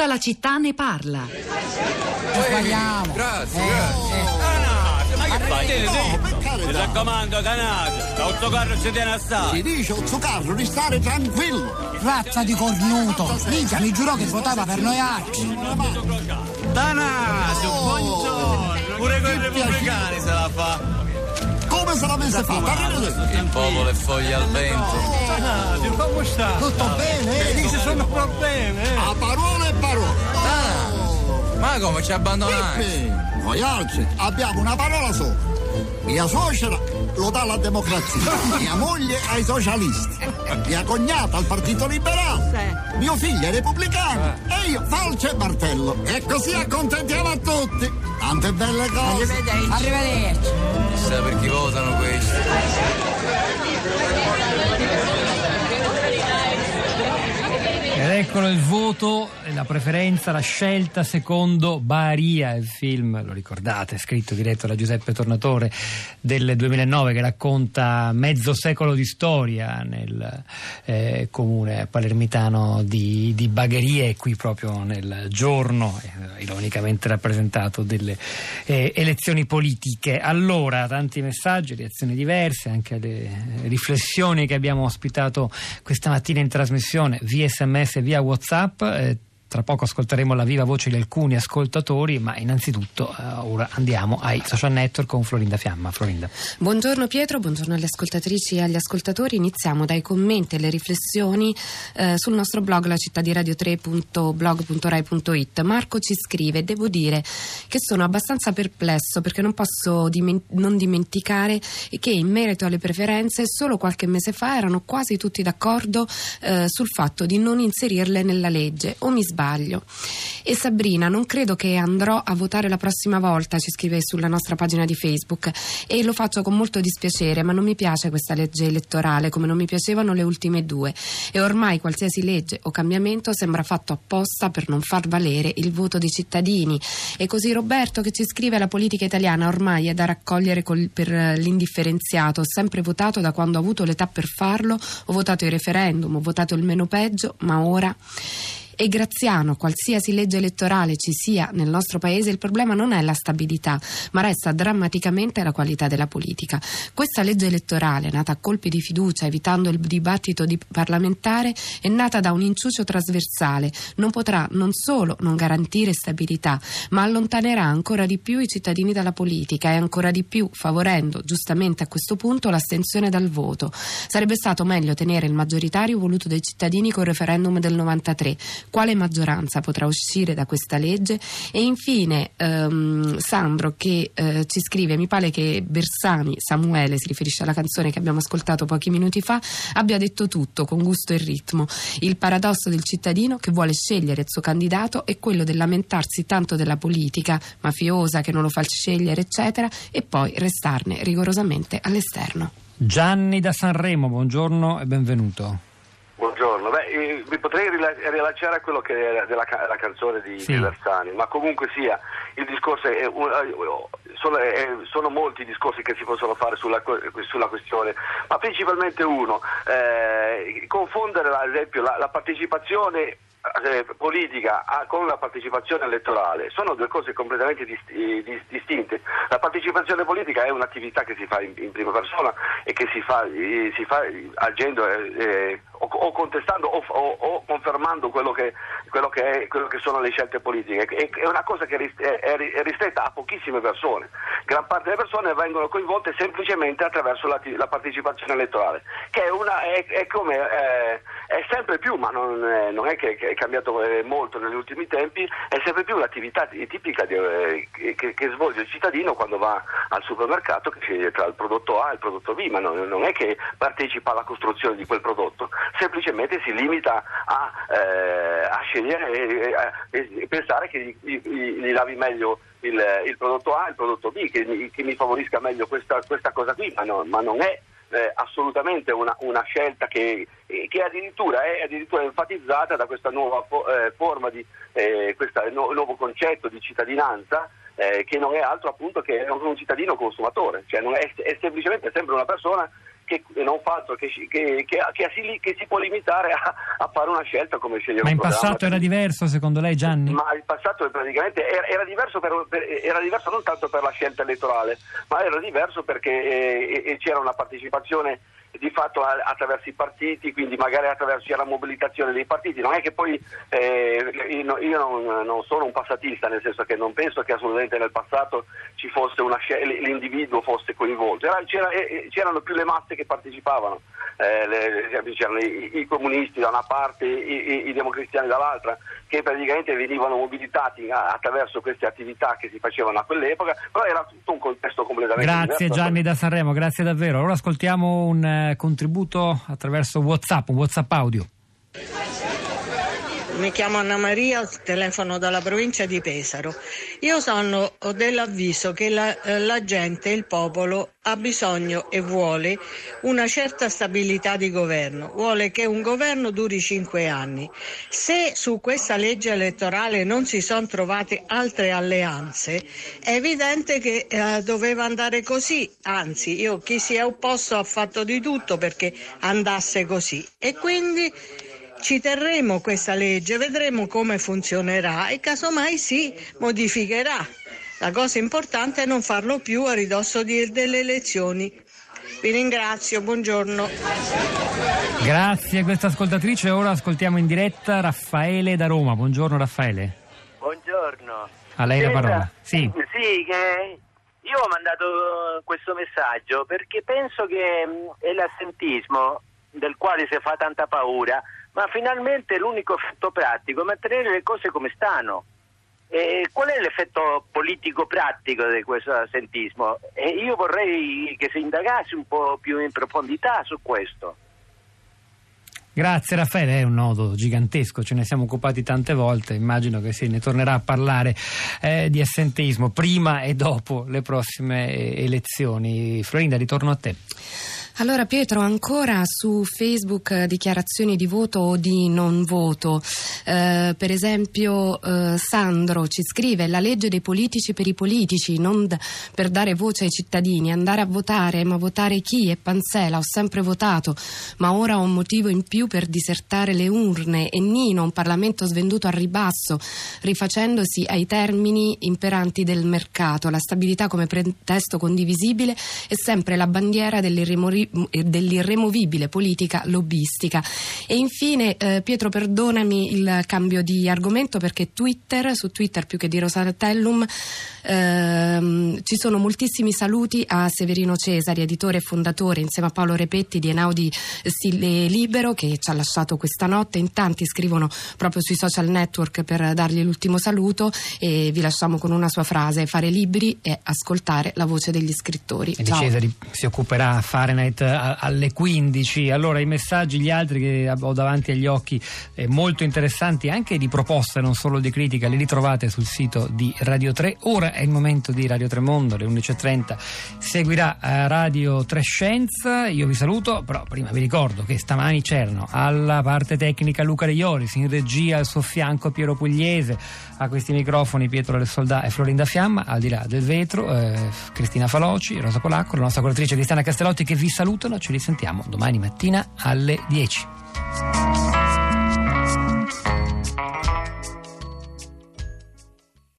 Tutta la città ne parla. Spariamo. Grazie, Eh, grazie. eh. Ma che fai? No. Mi raccomando, canaglia, l'autocarro ci tiene a Si stare. dice Ozzucarro di stare tranquillo. Razza di cornuto. Minchia, mi giurò che votava per noi altri. Tanasio, buongiorno. Pure con i repubblicani se la fa. Fatta? Arrivederci. Il popolo è foglia al vento. Tanasio, come sta? Tutto bene? Lì ci sono problemi. eh. A parole e parole. Ma come ci abbandonai? Pippi, noi altri abbiamo una parola sola. Mia suocera lo dà alla democrazia, mia moglie ai socialisti, mia cognata al partito liberale, mio figlio ai repubblicani e io falce e martello. E così accontentiamo a tutti. Tante belle cose. Arrivederci. Chissà per chi votano questi. Ed eccolo il voto, la preferenza, la scelta secondo Baria, il film, lo ricordate, scritto, diretto da Giuseppe Tornatore del 2009 che racconta mezzo secolo di storia nel eh, comune palermitano di, di Bagheria e qui proprio nel giorno, eh, ironicamente rappresentato, delle eh, elezioni politiche. Allora, tanti messaggi, reazioni diverse, anche le riflessioni che abbiamo ospitato questa mattina in trasmissione via sms e via whatsapp eh, tra poco ascolteremo la viva voce di alcuni ascoltatori ma innanzitutto eh, ora andiamo ai social network con Florinda Fiamma Florinda Buongiorno Pietro, buongiorno alle ascoltatrici e agli ascoltatori. Iniziamo dai commenti e le riflessioni eh, sul nostro blog la città di radio3.blog.rai.it. Marco ci scrive: Devo dire che sono abbastanza perplesso perché non posso dimen- non dimenticare che in merito alle preferenze solo qualche mese fa erano quasi tutti d'accordo eh, sul fatto di non inserirle nella legge. O mi sbaglio? E Sabrina, non credo che andrò a votare la prossima volta, ci scrive sulla nostra pagina di Facebook. E lo faccio con molto dispiacere, ma non mi piace questa legge elettorale come non mi piacevano le ultime due. E ormai qualsiasi legge o cambiamento sembra fatto apposta per non far valere il voto dei cittadini. E così Roberto che ci scrive la politica italiana ormai è da raccogliere col- per l'indifferenziato, ho sempre votato da quando ho avuto l'età per farlo, ho votato i referendum, ho votato il meno peggio, ma ora e Graziano, qualsiasi legge elettorale ci sia nel nostro paese, il problema non è la stabilità, ma resta drammaticamente la qualità della politica. Questa legge elettorale, nata a colpi di fiducia, evitando il dibattito di- parlamentare, è nata da un inciucio trasversale. Non potrà non solo non garantire stabilità, ma allontanerà ancora di più i cittadini dalla politica e ancora di più favorendo, giustamente a questo punto, l'astensione dal voto. Sarebbe stato meglio tenere il maggioritario voluto dai cittadini col referendum del 93 quale maggioranza potrà uscire da questa legge. E infine ehm, Sandro che eh, ci scrive mi pare che Bersani Samuele si riferisce alla canzone che abbiamo ascoltato pochi minuti fa abbia detto tutto con gusto e ritmo. Il paradosso del cittadino che vuole scegliere il suo candidato è quello del lamentarsi tanto della politica mafiosa che non lo fa scegliere eccetera e poi restarne rigorosamente all'esterno. Gianni da Sanremo buongiorno e benvenuto Buongiorno, Beh, eh, mi potrei rila- rilasciare a quello che era della ca- la canzone di, Sì. di ma comunque sia, il discorso è, un- eh, sono, è- sono molti i discorsi che si possono fare sulla, sulla questione, ma principalmente uno, eh, confondere ad esempio la, la partecipazione eh, politica a- con la partecipazione elettorale sono due cose completamente dist- eh, dis- distinte. La partecipazione politica è un'attività che si fa in, in prima persona e che si fa, eh, si fa agendo eh, o, o contestando o, o- confermando quello che, quello, che è- quello che sono le scelte politiche. È, è una cosa che è, è ri- è ristretta a pochissime persone. Gran parte delle persone vengono coinvolte semplicemente attraverso la, la partecipazione elettorale, che è, una, è, come, eh, sempre più, ma non, è- non è che, è cambiato eh, molto negli ultimi tempi, è sempre più l'attività ti- tipica di, eh, che, che svolge il cittadino quando va al supermercato che sceglie tra il prodotto A e il prodotto B, ma non, non è che partecipa alla costruzione di quel prodotto, semplicemente si limita a, eh, a scegliere e, e- e pensare che gli, gli- gli lavi meglio il, il prodotto A e il prodotto B, che mi, che mi favorisca meglio questa, questa cosa qui, ma, no- ma non è eh, assolutamente una, una scelta che, che addirittura è addirittura enfatizzata da questa nuova fo- eh, forma di eh, questo nuovo concetto di cittadinanza eh, che non è altro appunto che un cittadino consumatore, cioè è, è semplicemente sempre una persona che non fa altro che, che, che, che si, che, si, può limitare a, a, fare una scelta come scegliere Ma in passato era diverso secondo lei Gianni? Ma il passato praticamente era, era, diverso, per, per, era, diverso, non tanto per la scelta elettorale, ma era diverso perché eh, c'era una partecipazione di fatto attraverso i partiti, quindi magari attraverso la mobilitazione dei partiti. Non è che poi eh, io non, non, sono un passatista, nel senso che non penso che assolutamente nel passato ci fosse una l'individuo fosse coinvolto, Era, c'era, eh, eh, c'erano più le masse che partecipavano, eh, le, c'erano i, i, comunisti da una parte, i, i, i democristiani dall'altra, che praticamente venivano mobilitati attraverso queste attività che si facevano a quell'epoca, però era tutto un contesto completamente grazie, diverso. Grazie Gianni da Sanremo, grazie davvero. Ora ascoltiamo un contributo attraverso WhatsApp, un WhatsApp audio. Mi chiamo Anna Maria, telefono dalla provincia di Pesaro. Io sono dell'avviso che la, eh, la, gente, il popolo, ha bisogno e vuole una certa stabilità di governo, vuole che un governo duri cinque anni. Se su questa legge elettorale non si sono trovate altre alleanze, è evidente che eh, doveva andare così, anzi io chi si è opposto ha fatto di tutto perché andasse così e quindi ci terremo questa legge, vedremo come funzionerà e casomai si modificherà. La cosa importante è non farlo più a ridosso di, delle elezioni. Vi ringrazio, buongiorno. Grazie a questa ascoltatrice. Ora ascoltiamo in diretta Raffaele da Roma. Buongiorno Raffaele. Buongiorno. A lei la parola. Sì. Sì, che io ho mandato questo messaggio perché penso che è l'assentismo del quale si fa tanta paura ma finalmente l'unico effetto pratico è mantenere le cose come stanno. E qual è l'effetto politico pratico di questo assentismo? E io vorrei che si indagasse un po' più in profondità su questo. Grazie Raffaele, è un nodo gigantesco, ce ne siamo occupati tante volte, immagino che se ne tornerà a parlare eh, di assenteismo prima e dopo le prossime elezioni. Florinda, ritorno a te. Allora Pietro, ancora su Facebook eh, dichiarazioni di voto o di non voto. Eh, per esempio eh, Sandro ci scrive la legge dei politici per i politici, non d- per dare voce ai cittadini, andare a votare, ma votare chi? E Panzela, ho sempre votato, ma ora ho un motivo in più per disertare le urne e Nino, un Parlamento svenduto a ribasso, rifacendosi ai termini imperanti del mercato. La stabilità come pretesto condivisibile è sempre la bandiera dell'irrimoribile dell'irremovibile politica lobbistica. E infine, eh, Pietro, perdonami il cambio di argomento perché Twitter, su Twitter più che di Rosatellum, ehm, ci sono moltissimi saluti a Severino Cesari, editore e fondatore insieme a Paolo Repetti di Enaudi Stile Libero che ci ha lasciato questa notte. In tanti scrivono proprio sui social network per dargli l'ultimo saluto e vi lasciamo con una sua frase: fare libri e ascoltare la voce degli scrittori. E di Cesari si occuperà a Alle 15. Allora i messaggi, gli altri che ho davanti agli occhi, eh, molto interessanti anche di proposte, non solo di critica, li ritrovate sul sito di Radio 3. Ora è il momento di Radio 3 Mondo, alle 11.30 seguirà eh, Radio 3 Scienza. Io vi saluto, però prima vi ricordo che stamani c'erano alla parte tecnica Luca De Ioris, in regia al suo fianco Piero Pugliese, a questi microfoni Pietro del Soldà e Florinda Fiamma, al di là del vetro eh, Cristina Faloci, Rosa Polacco, la nostra curatrice Cristiana Castellotti che vi salutano, ci risentiamo domani mattina alle 10.